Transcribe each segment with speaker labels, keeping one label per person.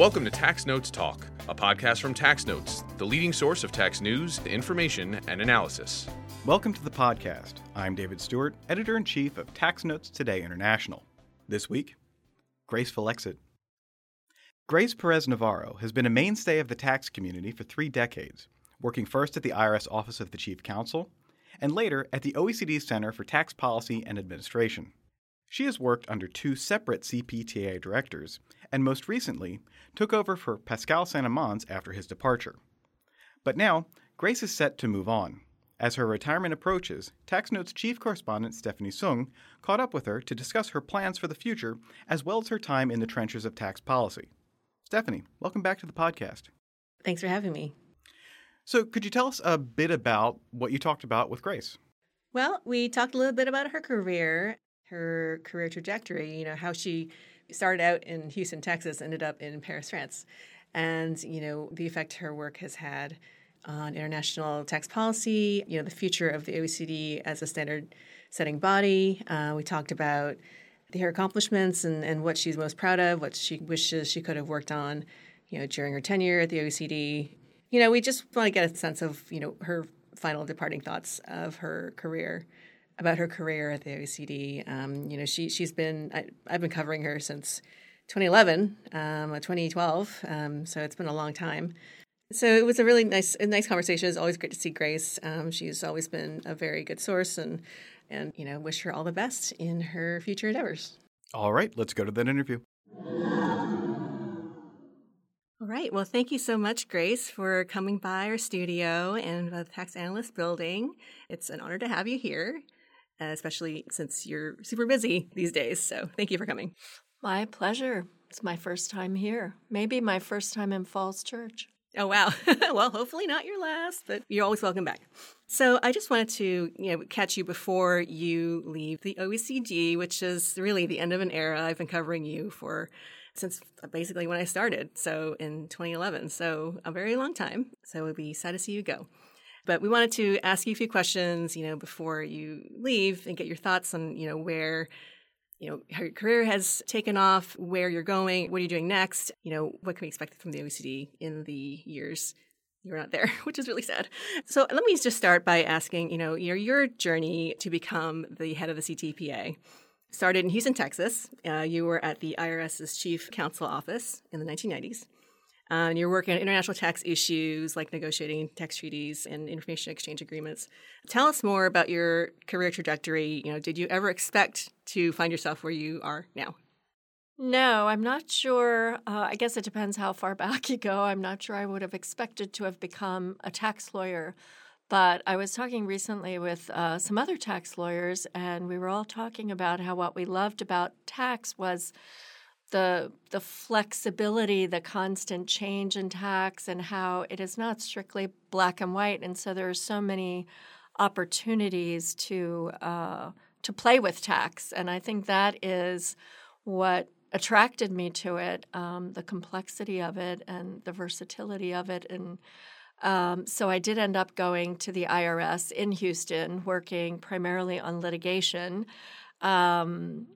Speaker 1: Welcome to Tax Notes Talk, a podcast from Tax Notes, the leading source of tax news, information, and analysis.
Speaker 2: Welcome to the podcast. I'm David Stewart, editor in chief of Tax Notes Today International. This week, Graceful Exit. Grace Perez Navarro has been a mainstay of the tax community for three decades, working first at the IRS Office of the Chief Counsel and later at the OECD Center for Tax Policy and Administration. She has worked under two separate CPTA directors, and most recently took over for Pascal Saint-Amans after his departure. But now, Grace is set to move on. As her retirement approaches, TaxNote's chief correspondent Stephanie Soong caught up with her to discuss her plans for the future as well as her time in the trenches of tax policy. Stephanie, welcome back to the podcast.
Speaker 3: Thanks for having me.
Speaker 2: So, could you tell us a bit about what you talked about with Grace?
Speaker 3: Well, we talked a little bit about her career her career trajectory, you know, how she started out in Houston, Texas, ended up in Paris, France, and, you know, the effect her work has had on international tax policy, you know, the future of the OECD as a standard setting body. Uh, we talked about her accomplishments and, and what she's most proud of, what she wishes she could have worked on, you know, during her tenure at the OECD. You know, we just want to get a sense of, you know, her final departing thoughts of her career about her career at the OECD. Um, you know, she she's been I, have been covering her since 2011, um, 2012. Um, so it's been a long time. So it was a really nice a nice conversation. It's always great to see Grace. Um, she's always been a very good source, and and you know, wish her all the best in her future endeavors.
Speaker 2: All right, let's go to that interview.
Speaker 3: All right. Well, thank you so much, Grace, for coming by our studio in the Tax Analyst Building. It's an honor to have you here Uh, especially since you're super busy these days. So thank you for coming.
Speaker 4: My pleasure. It's my first time here. Maybe my first time in Falls Church.
Speaker 3: Oh wow. well, hopefully not your last, but you're always welcome back. So I just wanted to, you know, catch you before you leave the OECD, which is really the end of an era. I've been covering you for since uh, basically when I started, so in 2011. So a very long time. So it would be sad to see you go. But we wanted to ask you a few questions, you know, before you leave and get your thoughts on, you know, where you know how your career has taken off, where you're going, what are you doing next? You know, what can we expect from the OECD in the years you're not there, which is really sad. So let me just start by asking, you know, your your journey to become the head of the CTPA started in Houston, Texas. Uh, you were at the IRS's chief counsel office in the 1990s. And you're working on international tax issues like negotiating tax treaties and information exchange agreements. Tell us more about your career trajectory. You know, did you ever expect to find yourself where you are now?
Speaker 4: No, I'm not sure. Uh, I guess it depends how far back you go. I'm not sure I would have expected to have become a tax lawyer. But I was talking recently with uh, some other tax lawyers, and we were all talking about how what we loved about tax was the the flexibility, the constant change in tax, and how it is not strictly black and white, and so there are so many opportunities to uh, to play with tax, and I think that is what attracted me to it, um, the complexity of it and the versatility of it, and um, so I did end up going to the IRS in Houston, working primarily on litigation. Um,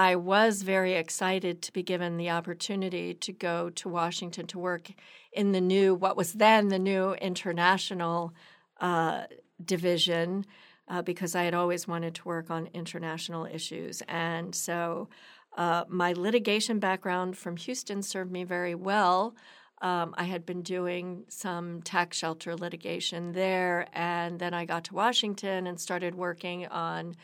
Speaker 4: I was very excited to be given the opportunity to go to Washington to work in the new, what was then the new international uh, division, uh, because I had always wanted to work on international issues. And so uh, my litigation background from Houston served me very well. Um, I had been doing some tax shelter litigation there, and then I got to Washington and started working on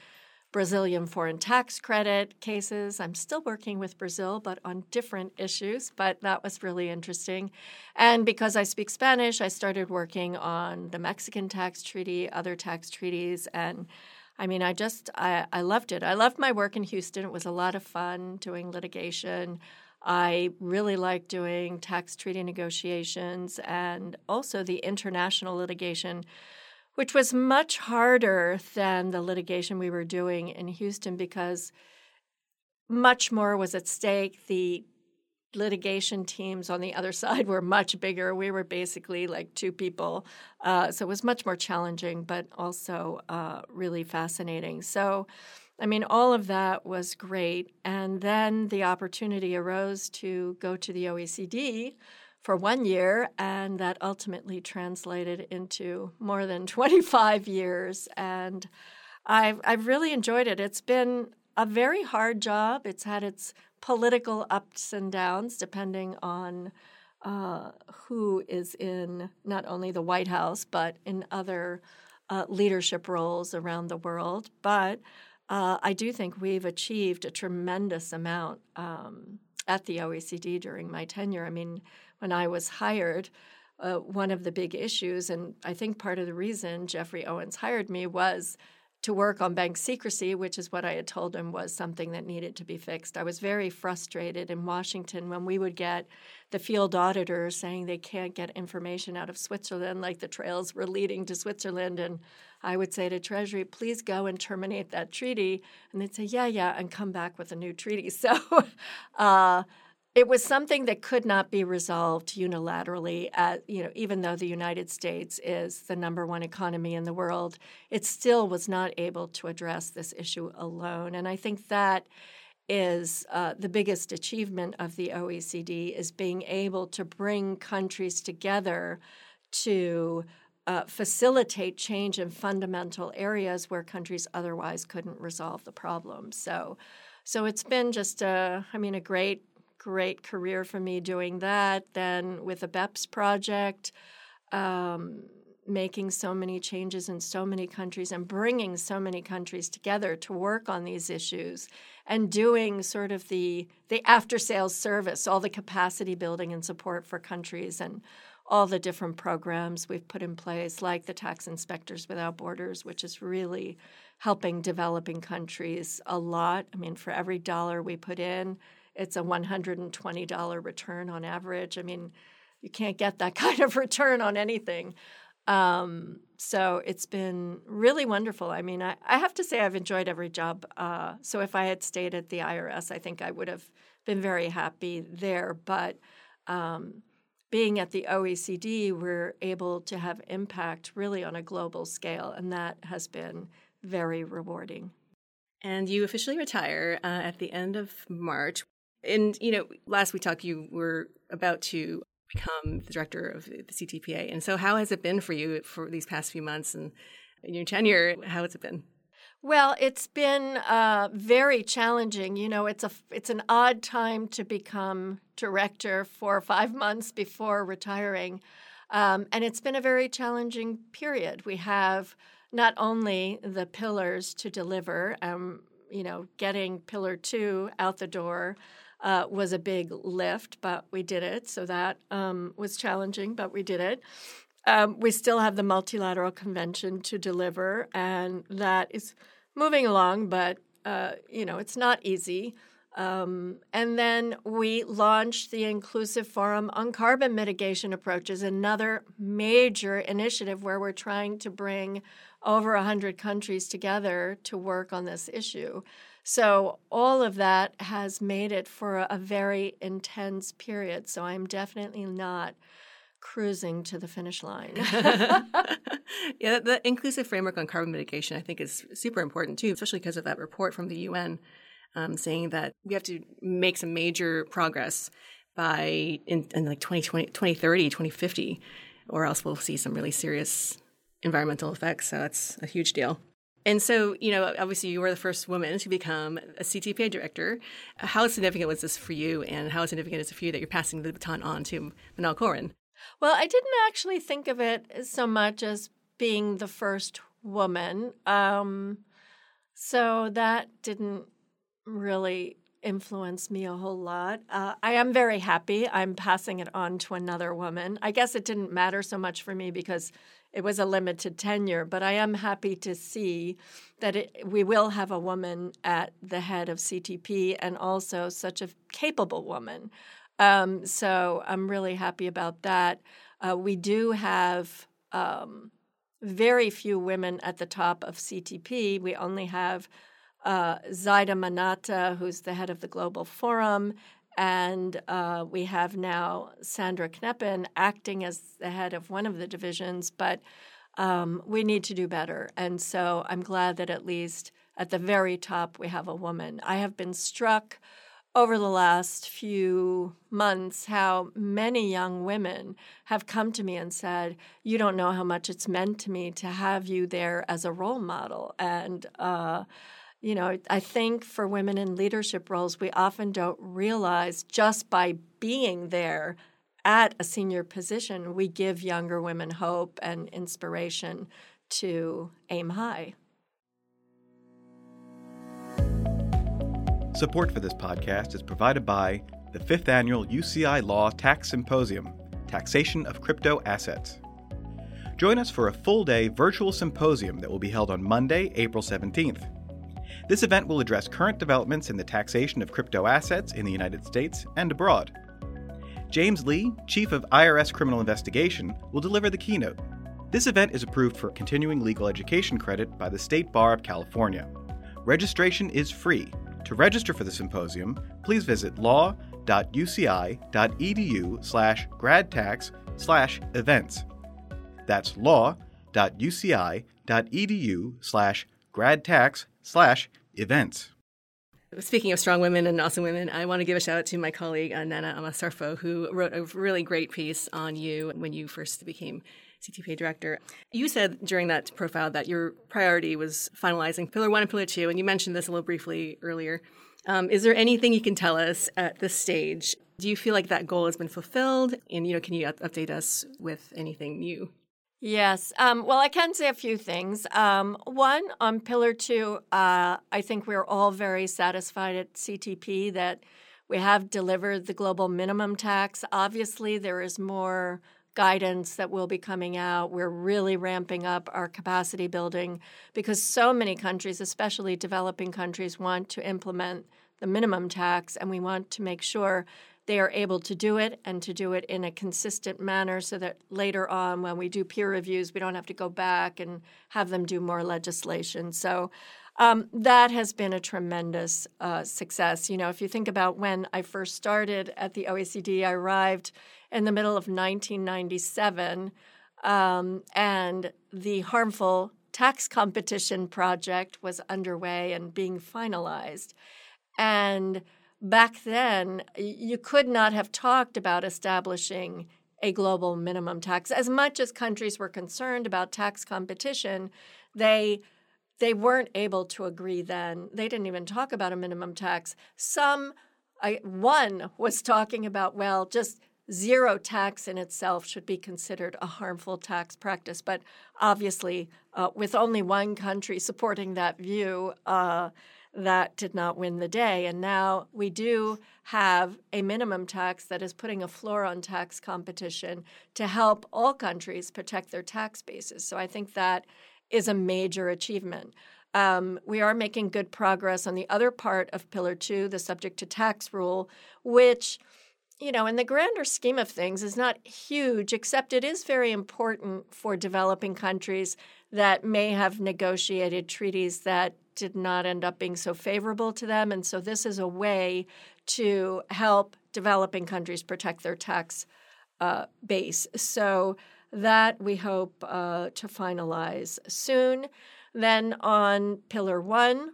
Speaker 4: Brazilian foreign tax credit cases. I'm still working with Brazil, but on different issues, but that was really interesting. And because I speak Spanish, I started working on the Mexican tax treaty, other tax treaties, and I mean, I just, I, I loved it. I loved my work in Houston. It was a lot of fun doing litigation. I really like doing tax treaty negotiations and also the international litigation which was much harder than the litigation we were doing in Houston because much more was at stake. The litigation teams on the other side were much bigger. We were basically like two people. Uh, so it was much more challenging, but also uh, really fascinating. So I mean, all of that was great. And then the opportunity arose to go to the OECD for one year, and that ultimately translated into more than 25 years. And I've, I've really enjoyed it. It's been a very hard job. It's had its political ups and downs depending on uh, who is in not only the White House, but in other uh, leadership roles around the world. But uh, I do think we've achieved a tremendous amount um, at the OECD during my tenure. I mean, when I was hired, uh, one of the big issues, and I think part of the reason Jeffrey Owens hired me was to work on bank secrecy, which is what I had told him was something that needed to be fixed. I was very frustrated in Washington when we would get the field auditors saying they can't get information out of Switzerland, like the trails were leading to Switzerland. And I would say to Treasury, please go and terminate that treaty. And they'd say, yeah, yeah, and come back with a new treaty. So, uh, it was something that could not be resolved unilaterally. At, you know, even though the United States is the number one economy in the world, it still was not able to address this issue alone. And I think that is uh, the biggest achievement of the OECD is being able to bring countries together to uh, facilitate change in fundamental areas where countries otherwise couldn't resolve the problem. So, so it's been just a, I mean, a great great career for me doing that. Then with the BEPS project, um, making so many changes in so many countries and bringing so many countries together to work on these issues and doing sort of the the after sales service all the capacity building and support for countries and all the different programs we've put in place like the tax inspectors without borders which is really helping developing countries a lot i mean for every dollar we put in it's a $120 return on average. I mean, you can't get that kind of return on anything. Um, so it's been really wonderful. I mean, I, I, have to say I've enjoyed every job. Uh, so if I had stayed at the IRS, I think I would have been very happy there. But um, being at the OECD, we're able to have impact really on a global scale, and that has been very rewarding.
Speaker 3: And you officially retire uh, at the end of March. And, you know, last we talked, you were about to become the director of the CTPA. And so, how has it been for you for these past few months and in your tenure? How has it been?
Speaker 4: Well, it's been uh, very challenging. You know, it's a it's an odd time to become director four or five months before retiring, um, and it's been a very challenging period. We have not only the pillars to deliver, um, you know, getting pillar two out the door uh, was a big lift, but we did it. So that um, was challenging, but we did it. Um, we still have the multilateral convention to deliver, and that is moving along, but uh, you know it's not easy. Um, and then we launched the Inclusive Forum on Carbon Mitigation Approaches, another major initiative where we're trying to bring over 100 countries together to work on this issue. So, all of that has made it for a very intense period. So, I'm definitely not cruising to the finish line.
Speaker 3: yeah, the inclusive framework on carbon mitigation, I think, is super important too, especially because of that report from the UN um, saying that we have to make some major progress by in, in like 2020, 2030, 2050, or else we'll see some really serious environmental effects. So that's a huge deal. And so, you know, obviously you were the first woman to become a CTPA director. How significant was this for you, and how significant is it for you that you're passing the baton on to Manal Corwin?
Speaker 4: Well, I didn't actually think of it so much as being the first woman. Um, so that didn't really influence me a whole lot. Uh, I am very happy. I'm passing it on to another woman. I guess it didn't matter so much for me because it was a limited tenure, but I am happy to see that it, we will have a woman at the head of CTP and also such a capable woman. Um, so I'm really happy about that. Uh, we do have um, very few women at the top of CTP. We only have uh, Zayda Manatta, who's the head of the Global Forum, and uh, we have now Sandra Kneppen acting as the head of one of the divisions, but um, we need to do better. And so I'm glad that at least at the very top, we have a woman. I have been struck over the last few months how many young women have come to me and said, You don't know how much it's meant to me to have you there as a role model. And, uh, you know, I think for women in leadership roles, we often don't realize just by being there at a senior position, we give younger women hope and inspiration to aim high.
Speaker 2: Support for this podcast is provided by the fifth annual UCI Law Tax Symposium Taxation of Crypto Assets. Join us for a full day virtual symposium that will be held on Monday, April 17th. This event will address current developments in the taxation of crypto assets in the United States and abroad. James Lee, Chief of IRS Criminal Investigation, will deliver the keynote. This event is approved for continuing legal education credit by the State Bar of California. Registration is free to register for the symposium, please visit law.uci.edu slash gradtax slash events. That's law.uci.edu slash gradtax slash events.
Speaker 3: Speaking of strong women and awesome women, I want to give a shout out to my colleague uh, Nana Ama Sarfo, who wrote a really great piece on you when you first became CTPA director. You said during that profile that your priority was finalizing Pillar 1 and Pillar 2, and you mentioned this a little briefly earlier. Um, is there anything you can tell us at this stage? Do you feel like that goal has been fulfilled? And, you know, can you update us with anything new?
Speaker 4: Yes. Um, well, I can say a few things. Um, one, on Pillar 2, uh, I think we're all very satisfied at CTP that we have delivered the global minimum tax. Obviously, there is more guidance that will be coming out. We're really ramping up our capacity building because so many countries, especially developing countries, want to implement the minimum tax, and we want to make sure they are able to do it and to do it in a consistent manner so that later on, when we do peer reviews, we don't have to go back and have them do more legislation. So um, that has been a tremendous uh, success. You know, if you think about when I first started at the OECD, I arrived in the middle of 1997, um, and the harmful tax competition project was underway and being finalized. And back then, you could not have talked about establishing a global minimum tax. As much as countries were concerned about tax competition, they they weren't able to agree then. They didn't even talk about a minimum tax. Some I, one was talking about well, just zero tax in itself should be considered a harmful tax practice. But obviously, uh, with only one country supporting that view, uh, that did not win the day. And now we do have a minimum tax that is putting a floor on tax competition to help all countries protect their tax bases. So I think that is a major achievement. Um, we are making good progress on the other part of Pillar Two, the subject to tax rule, which you know, in the grander scheme of things, is not huge, except it is very important for developing countries that may have negotiated treaties that did not end up being so favorable to them. And so this is a way to help developing countries protect their tax uh, base. So that we hope uh, to finalize soon. Then on Pillar One,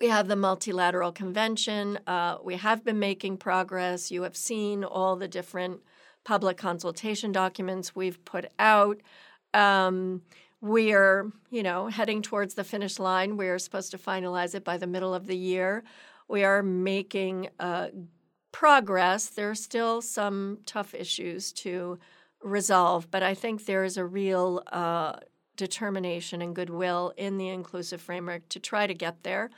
Speaker 4: we have the multilateral convention. Uh, we have been making progress. You have seen all the different public consultation documents we've put out. Um, we're, you know, heading towards the finish line. We're supposed to finalize it by the middle of the year. We are making uh, progress. There are still some tough issues to resolve, but I think there is a real uh, determination and goodwill in the inclusive framework to try to get there.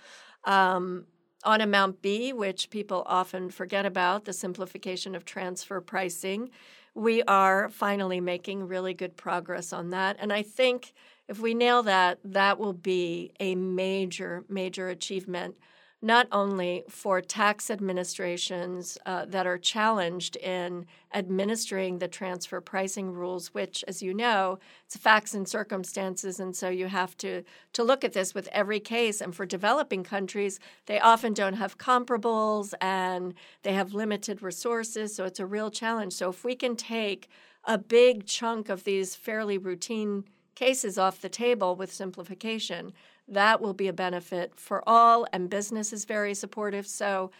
Speaker 4: Um, on Amount B, which people often forget about, the simplification of transfer pricing, we are finally making really good progress on that. And I think if we nail that, that will be a major, major achievement not only for tax administrations uh, that are challenged in administering the transfer pricing rules, which, as you know, it's facts and circumstances, and so you have to to look at this with every case. And for developing countries, they often don't have comparables and they have limited resources, so it's a real challenge. So if we can take a big chunk of these fairly routine cases off the table with simplification, that will be a benefit for all, and business is very supportive. So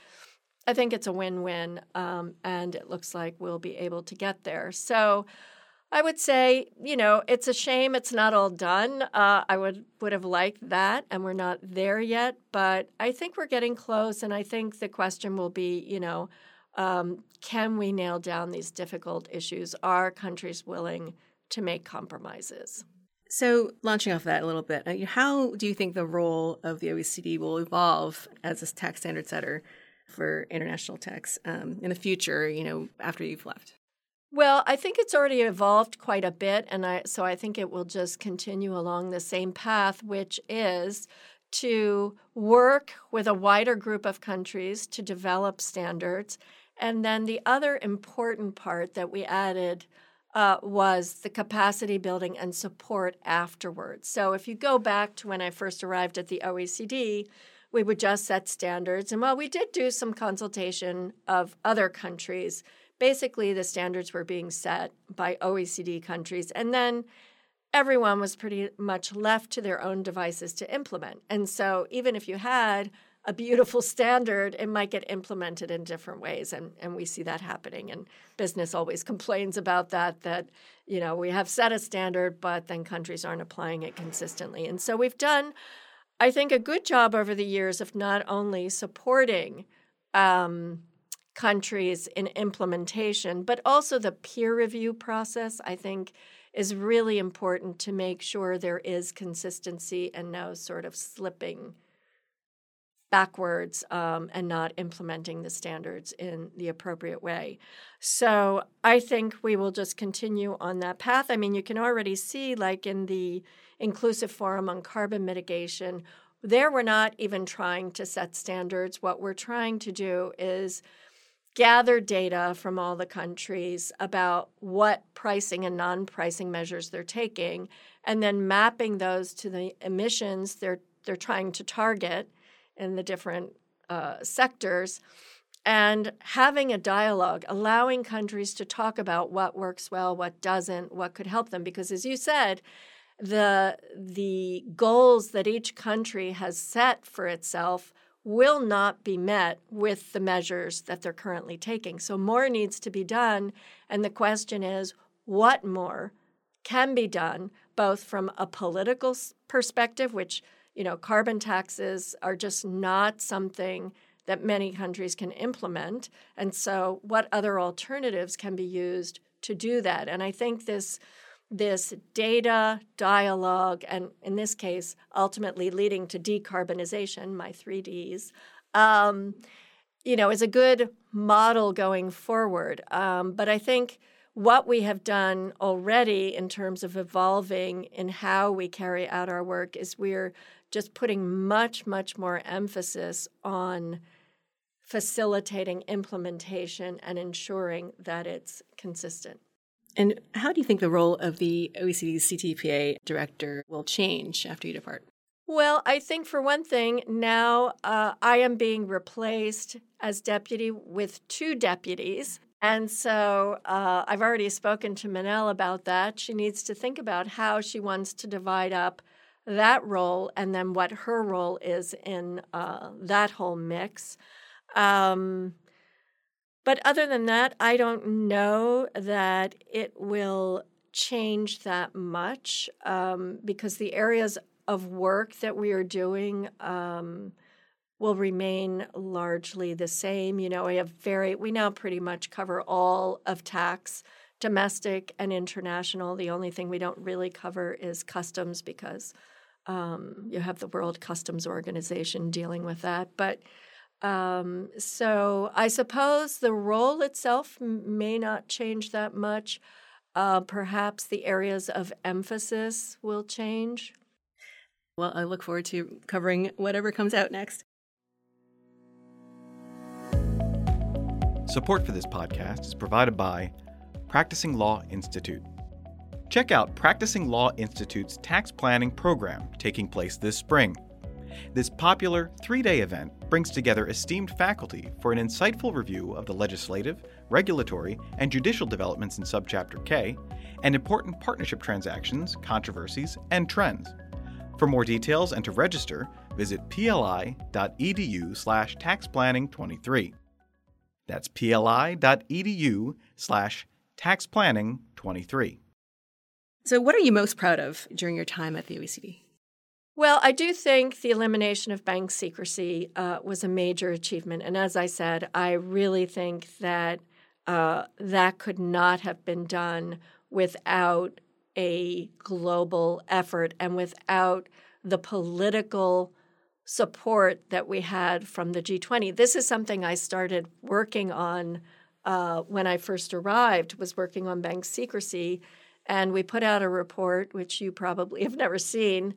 Speaker 4: I think it's a win win, um, and it looks like we'll be able to get there. So I would say, you know, it's a shame it's not all done. Uh, I would would have liked that, and we're not there yet. But I think we're getting close, and I think the question will be, you know, um, can we nail down these difficult issues? Are countries willing to make compromises?
Speaker 3: So, launching off that a little bit, uh, how do you think the role of the OECD will evolve as a tax standard setter for international tax um, in the future? You know, after you've left.
Speaker 4: Well, I think it's already evolved quite a bit, and I, so I think it will just continue along the same path, which is to work with a wider group of countries to develop standards. And then the other important part that we added uh, was the capacity building and support afterwards. So if you go back to when I first arrived at the OECD, we would just set standards. And while we did do some consultation of other countries, basically the standards were being set by OECD countries. And then everyone was pretty much left to their own devices to implement. And so even if you had a beautiful standard, it might get implemented in different ways. And, and we see that happening. And business always complains about that, that, you know, we have set a standard, but then countries aren't applying it consistently. And so we've done, I think, a good job over the years of not only supporting um, countries in implementation, but also the peer review process, I think, is really important to make sure there is consistency and no sort of slipping backwards um, and not implementing the standards in the appropriate way. So I think we will just continue on that path. I mean, you can already see, like in the Inclusive Forum on Carbon Mitigation, there we're not even trying to set standards. What we're trying to do is gather data from all the countries about what pricing and non pricing measures they're taking, and then mapping those to the emissions they're, they're trying to target in the different uh, sectors and having a dialogue, allowing countries to talk about what works well, what doesn't, what could help them. Because as you said, the the goals that each country has set for itself will not be met with the measures that they're currently taking. So more needs to be done, and the question is what more can be done both from a political perspective which you know, carbon taxes are just not something that many countries can implement. And so, what other alternatives can be used to do that? And I think this this data dialogue, and in this case, ultimately leading to decarbonization, my three Ds, um, you know, is a good model going forward. Um, but I think what we have done already in terms of evolving in how we carry out our work is we're just putting much, much more emphasis on facilitating implementation and ensuring that it's consistent.
Speaker 3: And how do you think the role of the OECD's CTPA director will change after you depart?
Speaker 4: Well, I think for one thing, now uh, I am being replaced as deputy with two deputies. And so uh, I've already spoken to Manal about that. She needs to think about how she wants to divide up that role and then what her role is in uh, that whole mix. Um, but other than that, I don't know that it will change that much um, because the areas of work that we are doing um, will remain largely the same. You know, we have very, we now pretty much cover all of tax, domestic and international. The only thing we don't really cover is customs because um, you have the World Customs Organization dealing with that. But um, so I suppose the role itself may not change that much. Uh, perhaps the areas of emphasis will change.
Speaker 3: Well, I look forward to covering whatever comes out next.
Speaker 2: Support for this podcast is provided by Practising Law Institute. Check out Practising Law Institute's tax planning program taking place this spring. This popular three day event brings together esteemed faculty for an insightful review of the legislative, regulatory, and judicial developments in Subchapter K and important partnership transactions, controversies, and trends. For more details and to register, visit pli.edu slash taxplanning23. That's pli.edu slash taxplanning23.
Speaker 3: So, what are you most proud of during your time at the OECD?
Speaker 4: Well, I do think the elimination of bank secrecy uh, was a major achievement. And as I said, I really think that uh, that could not have been done without a global effort and without the political support that we had from the G20. This is something I started working on uh, when I first arrived, was working on bank secrecy. And we put out a report, which you probably have never seen,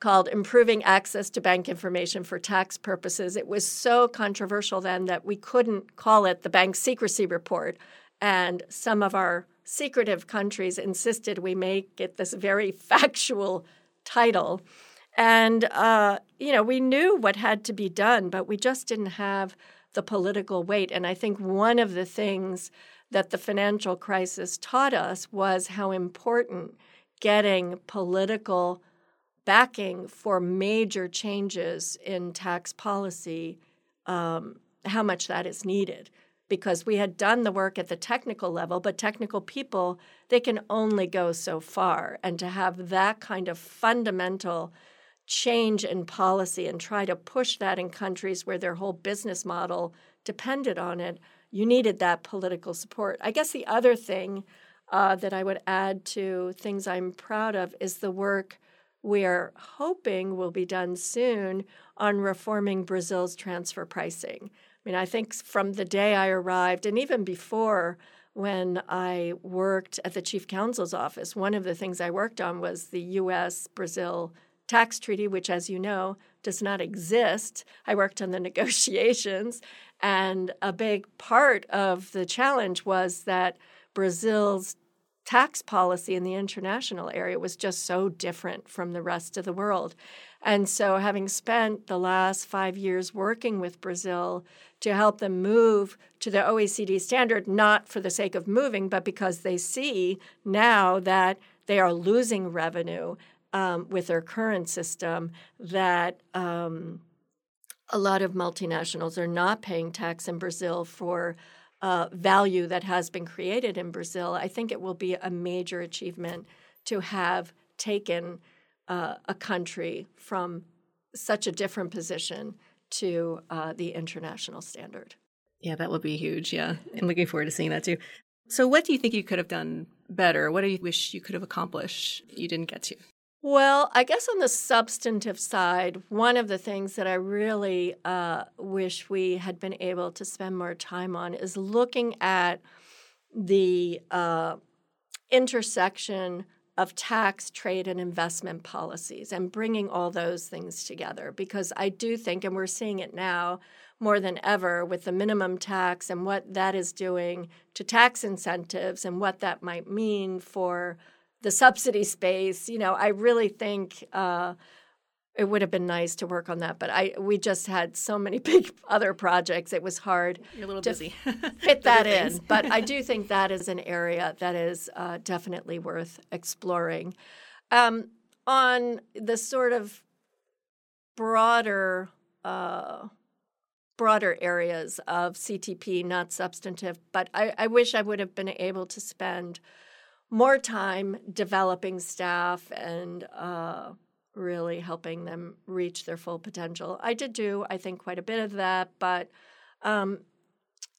Speaker 4: called Improving Access to Bank Information for Tax Purposes. It was so controversial then that we couldn't call it the Bank Secrecy Report. And some of our secretive countries insisted we make it this very factual title. And, uh, you know, we knew what had to be done, but we just didn't have the political weight. And I think one of the things that the financial crisis taught us was how important getting political backing for major changes in tax policy, um, how much that is needed. Because we had done the work at the technical level, but technical people, they can only go so far. And to have that kind of fundamental change in policy and try to push that in countries where their whole business model depended on it, you needed that political support. I guess the other thing uh, that I would add to things I'm proud of is the work we are hoping will be done soon on reforming Brazil's transfer pricing. I mean, I think from the day I arrived, and even before when I worked at the chief counsel's office, one of the things I worked on was the US Brazil tax treaty, which, as you know, does not exist. I worked on the negotiations, and a big part of the challenge was that Brazil's tax policy in the international area was just so different from the rest of the world. And so, having spent the last five years working with Brazil to help them move to the OECD standard, not for the sake of moving, but because they see now that they are losing revenue um, with our current system, that um, a lot of multinationals are not paying tax in Brazil for uh, value that has been created in Brazil, I think it will be a major achievement to have taken uh, a country from such a different position to uh, the international standard.
Speaker 3: Yeah, that would be huge. Yeah. I'm looking forward to seeing that too. So, what do you think you could have done better? What do you wish you could have accomplished you didn't get to?
Speaker 4: Well, I guess on the substantive side, one of the things that I really uh, wish we had been able to spend more time on is looking at the uh, intersection of tax, trade, and investment policies and bringing all those things together. Because I do think, and we're seeing it now more than ever with the minimum tax and what that is doing to tax incentives and what that might mean for the subsidy space. You know, I really think uh, it would have been nice to work on that, but I we just had so many big other projects. It was hard.
Speaker 3: You're a little
Speaker 4: to
Speaker 3: busy.
Speaker 4: fit that in, but I do think that is an area that is uh, definitely worth exploring. Um, on the sort of broader. Uh, broader areas of CTP, not substantive, but I, I wish I would have been able to spend more time developing staff and uh, really helping them reach their full potential. I did do, I think, quite a bit of that, but um,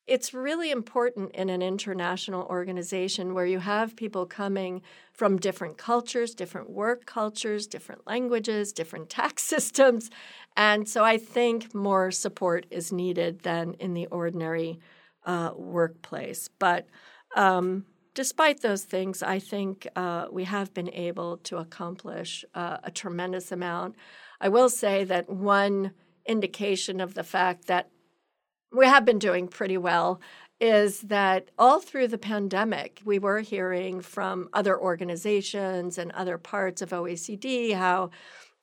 Speaker 4: it's really important in an international organization where you have people coming from different cultures, different work cultures, different languages, different tax systems. And so I think more support is needed than in the ordinary uh, workplace. But um, despite those things, I think uh, we have been able to accomplish uh, a tremendous amount. I will say that one indication of the fact that we have been doing pretty well is that all through the pandemic, we were hearing from other organizations and other parts of OECD how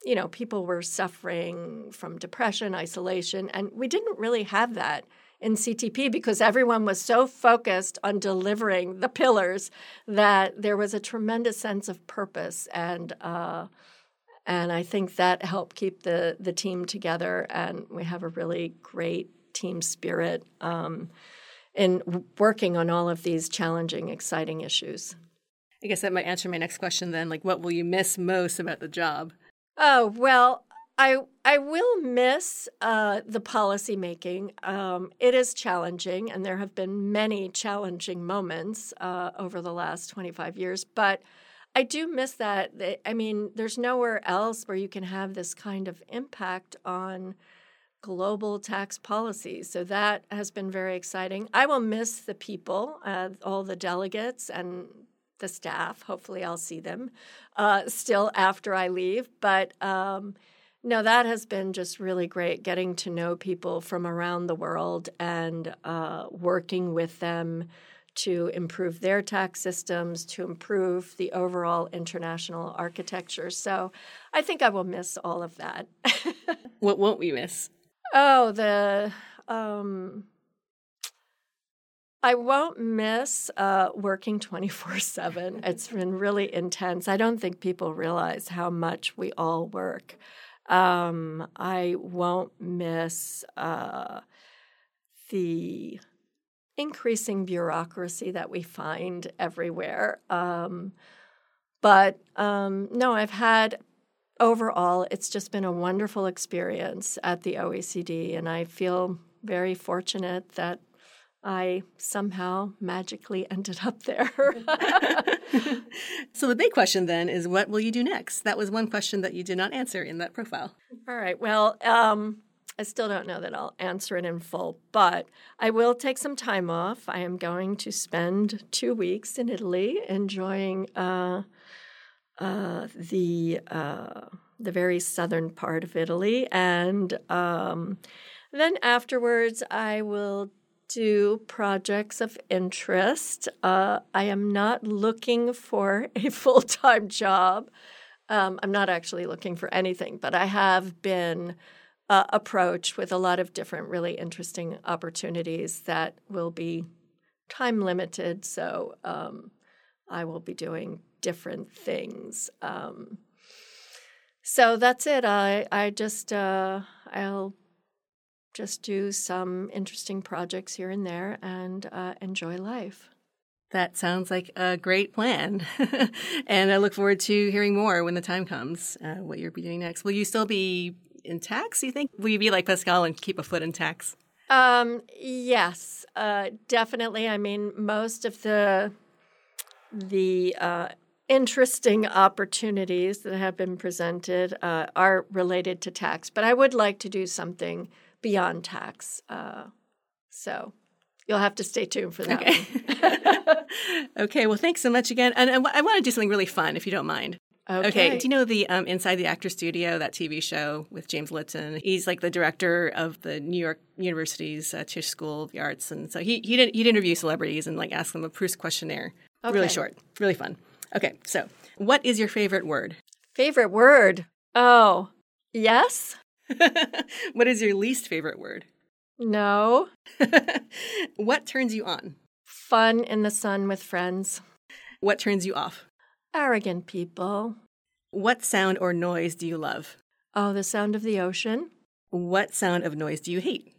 Speaker 4: you know people were suffering from depression, isolation, and we didn't really have that in CTP because everyone was so focused on delivering the pillars that there was a tremendous sense of purpose and uh, And I think that helped keep the, the team together, and we have a really great team spirit um, in working on all of these challenging, exciting issues.
Speaker 3: I guess that might answer my next question then. Like, what will you miss most about the job?
Speaker 4: Oh, well, I I will miss uh, the policy making. Um, it is challenging, and there have been many challenging moments uh, over the last twenty five years. But I do miss that. I mean, there's nowhere else where you can have this kind of impact on global tax policy. So that has been very exciting. I will miss the people, uh, all the delegates, and the staff. Hopefully, I'll see them uh, still after I leave. But um, no, that has been just really great getting to know people from around the world and uh, working with them to improve their tax systems, to improve the overall international architecture. So I think I will miss all of that.
Speaker 3: what won't we miss?
Speaker 4: Oh, the. Um, I won't miss uh, working 24 7. It's been really intense. I don't think people realize how much we all work. Um, I won't miss uh, the increasing bureaucracy that we find everywhere. Um, but um, no, I've had overall, it's just been a wonderful experience at the OECD, and I feel very fortunate that I somehow magically ended up there.
Speaker 3: so the big question then is what will you do next? That was one question that you did not answer in that profile.
Speaker 4: All right. Well, um, I still don't know that I'll answer it in full, but I will take some time off. I am going to spend two weeks in Italy enjoying uh, uh, the uh, the very southern part of Italy, and um, then afterwards I will do projects of interest. Uh, I am not looking for a full time job. Um, I'm not actually looking for anything, but I have been uh, approached with a lot of different, really interesting opportunities that will be time limited. So um, I will be doing different things. Um, so that's it. I I just uh, I'll just do some interesting projects here and there and uh, enjoy life.
Speaker 3: That sounds like a great plan. and I look forward to hearing more when the time comes, uh, what you'll be doing next. Will you still be in tax, you think? Will you be like Pascal and keep a foot in tax?
Speaker 4: Um, yes, uh, definitely. I mean, most of the the uh, interesting opportunities that have been presented uh, are related to tax, but I would like to do something beyond tax. Uh, so you'll have to stay tuned for that.
Speaker 3: Okay. okay. Well, thanks so much again. And, and I want to do something really fun, if you don't mind.
Speaker 4: Okay.
Speaker 3: okay. Do you know the um, Inside the Actor Studio, that TV show with James Lipton? He's like the director of the New York University's uh, Tisch School of the Arts, and so he he did he'd interview celebrities and like ask them a Proust questionnaire. Okay. Really short, really fun. Okay, so what is your favorite word?
Speaker 4: Favorite word? Oh, yes.
Speaker 3: what is your least favorite word?
Speaker 4: No.
Speaker 3: what turns you on?
Speaker 4: Fun in the sun with friends.
Speaker 3: What turns you off?
Speaker 4: Arrogant people.
Speaker 3: What sound or noise do you love?
Speaker 4: Oh, the sound of the ocean.
Speaker 3: What sound of noise do you hate?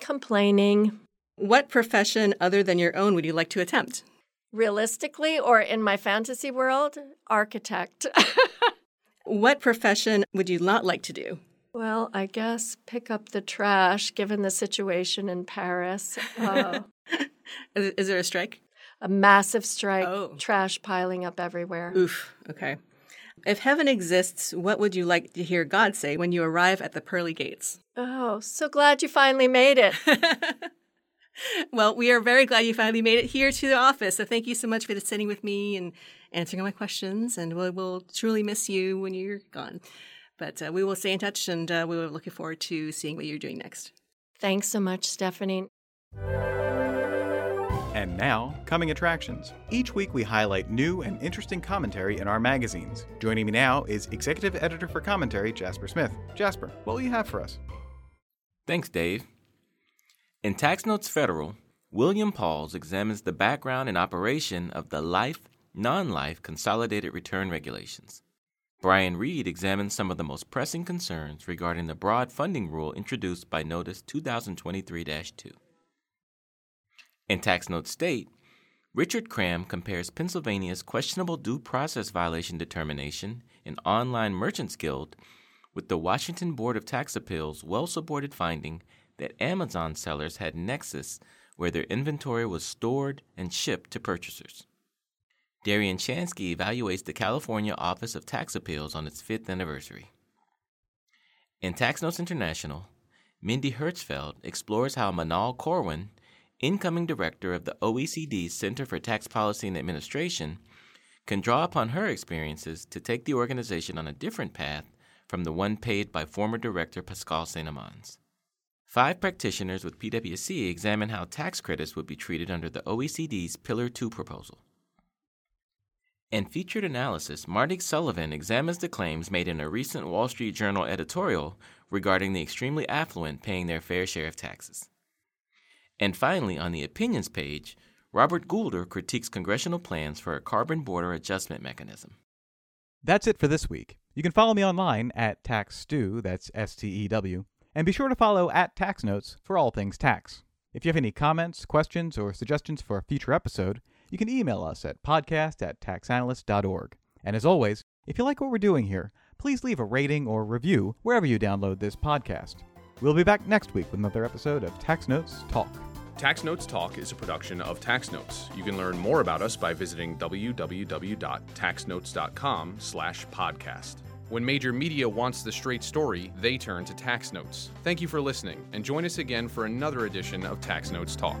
Speaker 4: Complaining.
Speaker 3: What profession other than your own would you like to attempt?
Speaker 4: Realistically, or in my fantasy world, architect.
Speaker 3: what profession would you not like to do?
Speaker 4: Well, I guess pick up the trash given the situation in Paris. Uh,
Speaker 3: is, there a strike?
Speaker 4: A massive strike, oh. trash piling up everywhere.
Speaker 3: Oof, okay. If heaven exists, what would you like to hear God say when you arrive at the pearly gates?
Speaker 4: Oh, so glad you finally made it.
Speaker 3: well, we are very glad you finally made it here to the office. So thank you so much for sitting with me and answering all my questions. And we'll, we'll truly miss you when you're gone. But uh, we will stay in touch and uh, we are looking forward to seeing what you're doing next.
Speaker 4: Thanks so much, Stephanie.
Speaker 2: And now, coming attractions. Each week we highlight new and interesting commentary in our magazines. Joining me now is Executive Editor for Commentary, Jasper Smith. Jasper, what will you have for us?
Speaker 5: Thanks, Dave. In Tax Notes Federal, William Pauls examines the background and operation of the life, non life consolidated return regulations. Brian Reed examines some of the most pressing concerns regarding the broad funding rule introduced by Notice 2023 2. In Tax Note State, Richard Cram compares Pennsylvania's questionable due process violation determination in Online Merchants Guild with the Washington Board of Tax Appeals' well supported finding that Amazon sellers had nexus where their inventory was stored and shipped to purchasers. Darien Shanske evaluates the California Office of Tax Appeals on its fifth anniversary. In Tax Notes International, Mindy Herzfeld explores how Manal Corwin, incoming director of the OECD Center for Tax Policy and Administration, can draw upon her experiences to take the organization on a different path from the one paid by former director Pascal Saint-Amans. Five practitioners with PwC examine how tax credits would be treated under the OECD's Pillar 2 proposal. In featured analysis, Marty Sullivan examines the claims made in a recent Wall Street Journal editorial regarding the extremely affluent paying their fair share of taxes. And finally, on the opinions page, Robert Goulder critiques congressional plans for a carbon border adjustment mechanism.
Speaker 2: That's it for this week. You can follow me online at TaxStew, that's S T E W, and be sure to follow at Tax Notes for all things tax. If you have any comments, questions, or suggestions for a future episode, you can email us at podcast at taxanalyst.org. And as always, if you like what we're doing here, please leave a rating or review wherever you download this podcast. We'll be back next week with another episode of Tax Notes Talk.
Speaker 1: Tax Notes Talk is a production of Tax Notes. You can learn more about us by visiting www.taxnotes.com slash podcast. When major media wants the straight story, they turn to Tax Notes. Thank you for listening, and join us again for another edition of Tax Notes Talk.